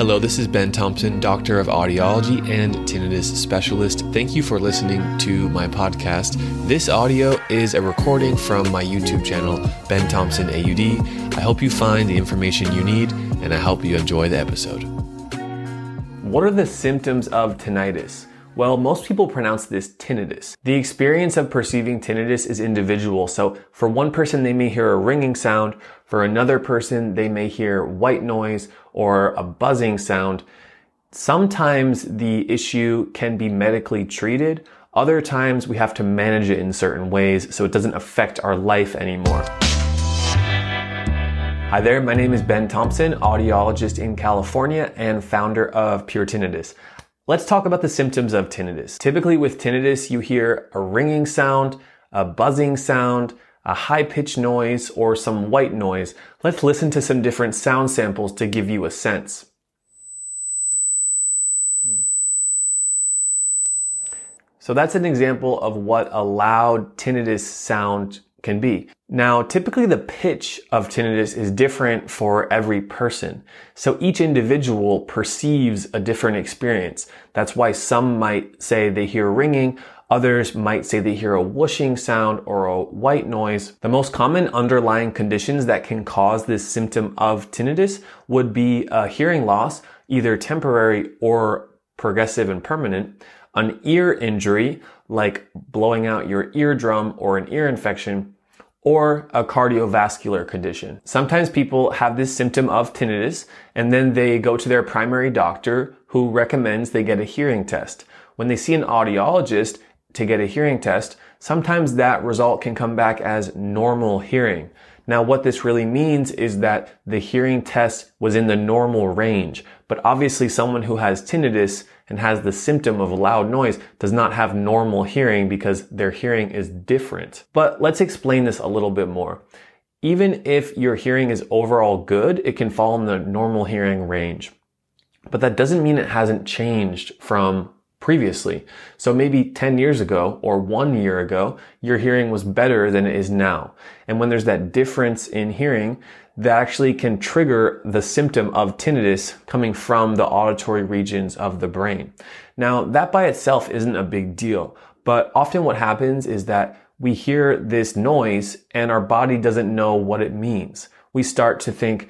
Hello, this is Ben Thompson, Doctor of Audiology and Tinnitus Specialist. Thank you for listening to my podcast. This audio is a recording from my YouTube channel, Ben Thompson AUD. I hope you find the information you need and I hope you enjoy the episode. What are the symptoms of tinnitus? Well, most people pronounce this tinnitus. The experience of perceiving tinnitus is individual. So for one person, they may hear a ringing sound. For another person, they may hear white noise or a buzzing sound. Sometimes the issue can be medically treated. Other times we have to manage it in certain ways so it doesn't affect our life anymore. Hi there, my name is Ben Thompson, audiologist in California and founder of Pure Tinnitus. Let's talk about the symptoms of tinnitus. Typically with tinnitus, you hear a ringing sound, a buzzing sound, a high pitched noise, or some white noise. Let's listen to some different sound samples to give you a sense. So that's an example of what a loud tinnitus sound can be. Now, typically the pitch of tinnitus is different for every person. So each individual perceives a different experience. That's why some might say they hear ringing, Others might say they hear a whooshing sound or a white noise. The most common underlying conditions that can cause this symptom of tinnitus would be a hearing loss, either temporary or progressive and permanent, an ear injury, like blowing out your eardrum or an ear infection, or a cardiovascular condition. Sometimes people have this symptom of tinnitus and then they go to their primary doctor who recommends they get a hearing test. When they see an audiologist to get a hearing test, sometimes that result can come back as normal hearing. Now, what this really means is that the hearing test was in the normal range, but obviously someone who has tinnitus and has the symptom of loud noise does not have normal hearing because their hearing is different. But let's explain this a little bit more. Even if your hearing is overall good, it can fall in the normal hearing range. But that doesn't mean it hasn't changed from previously. So maybe 10 years ago or one year ago, your hearing was better than it is now. And when there's that difference in hearing, that actually can trigger the symptom of tinnitus coming from the auditory regions of the brain. Now, that by itself isn't a big deal, but often what happens is that we hear this noise and our body doesn't know what it means. We start to think,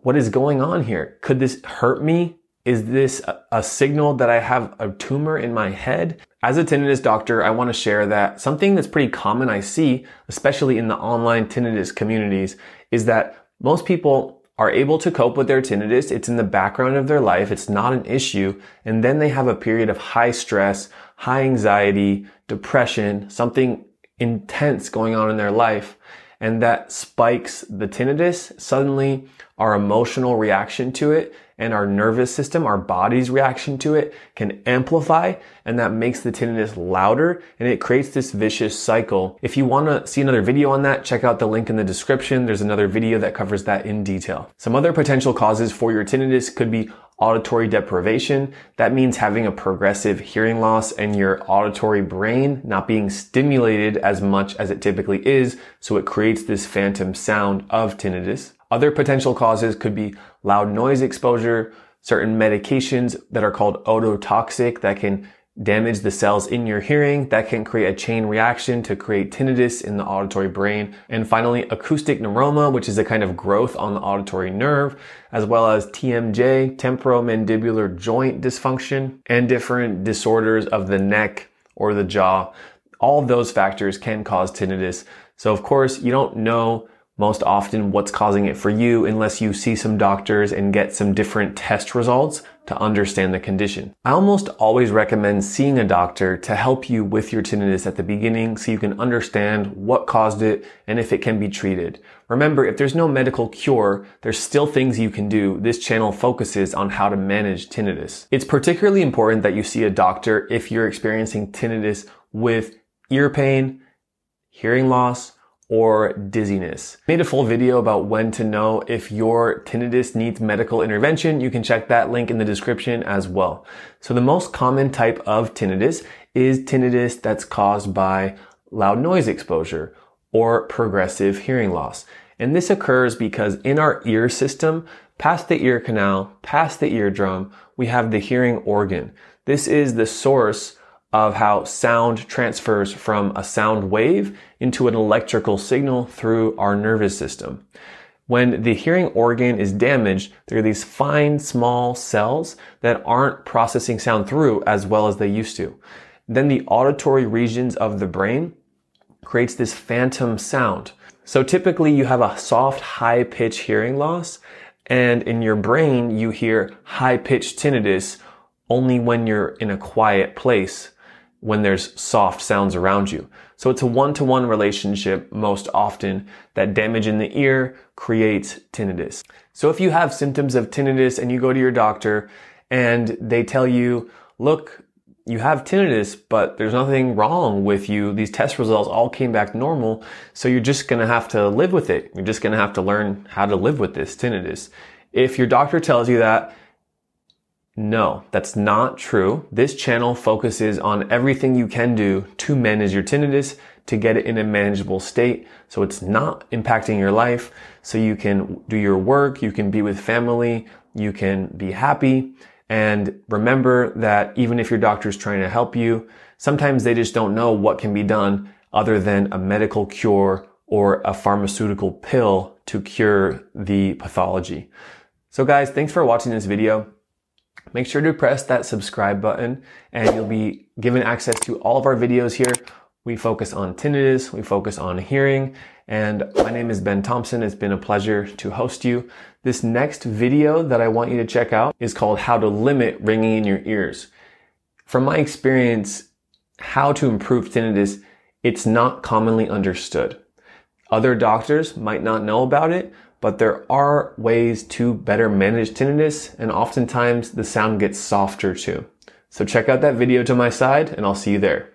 what is going on here? Could this hurt me? Is this a signal that I have a tumor in my head? As a tinnitus doctor, I want to share that something that's pretty common I see, especially in the online tinnitus communities, is that most people are able to cope with their tinnitus. It's in the background of their life. It's not an issue. And then they have a period of high stress, high anxiety, depression, something intense going on in their life. And that spikes the tinnitus. Suddenly our emotional reaction to it and our nervous system, our body's reaction to it can amplify and that makes the tinnitus louder and it creates this vicious cycle. If you want to see another video on that, check out the link in the description. There's another video that covers that in detail. Some other potential causes for your tinnitus could be auditory deprivation. That means having a progressive hearing loss and your auditory brain not being stimulated as much as it typically is. So it creates this phantom sound of tinnitus. Other potential causes could be loud noise exposure, certain medications that are called ototoxic that can damage the cells in your hearing that can create a chain reaction to create tinnitus in the auditory brain. And finally, acoustic neuroma, which is a kind of growth on the auditory nerve, as well as TMJ, temporomandibular joint dysfunction, and different disorders of the neck or the jaw. All those factors can cause tinnitus. So of course, you don't know most often what's causing it for you unless you see some doctors and get some different test results to understand the condition. I almost always recommend seeing a doctor to help you with your tinnitus at the beginning so you can understand what caused it and if it can be treated. Remember, if there's no medical cure, there's still things you can do. This channel focuses on how to manage tinnitus. It's particularly important that you see a doctor if you're experiencing tinnitus with ear pain, hearing loss, or dizziness. I made a full video about when to know if your tinnitus needs medical intervention. You can check that link in the description as well. So the most common type of tinnitus is tinnitus that's caused by loud noise exposure or progressive hearing loss. And this occurs because in our ear system, past the ear canal, past the eardrum, we have the hearing organ. This is the source of how sound transfers from a sound wave into an electrical signal through our nervous system. When the hearing organ is damaged, there are these fine, small cells that aren't processing sound through as well as they used to. Then the auditory regions of the brain creates this phantom sound. So typically you have a soft, high pitch hearing loss and in your brain you hear high pitched tinnitus only when you're in a quiet place when there's soft sounds around you. So it's a one-to-one relationship most often that damage in the ear creates tinnitus. So if you have symptoms of tinnitus and you go to your doctor and they tell you, look, you have tinnitus, but there's nothing wrong with you. These test results all came back normal. So you're just going to have to live with it. You're just going to have to learn how to live with this tinnitus. If your doctor tells you that, no, that's not true. This channel focuses on everything you can do to manage your tinnitus to get it in a manageable state so it's not impacting your life so you can do your work, you can be with family, you can be happy. And remember that even if your doctor is trying to help you, sometimes they just don't know what can be done other than a medical cure or a pharmaceutical pill to cure the pathology. So guys, thanks for watching this video. Make sure to press that subscribe button and you'll be given access to all of our videos here. We focus on tinnitus, we focus on hearing, and my name is Ben Thompson. It's been a pleasure to host you. This next video that I want you to check out is called How to Limit Ringing in Your Ears. From my experience, how to improve tinnitus, it's not commonly understood. Other doctors might not know about it, but there are ways to better manage tinnitus and oftentimes the sound gets softer too. So check out that video to my side and I'll see you there.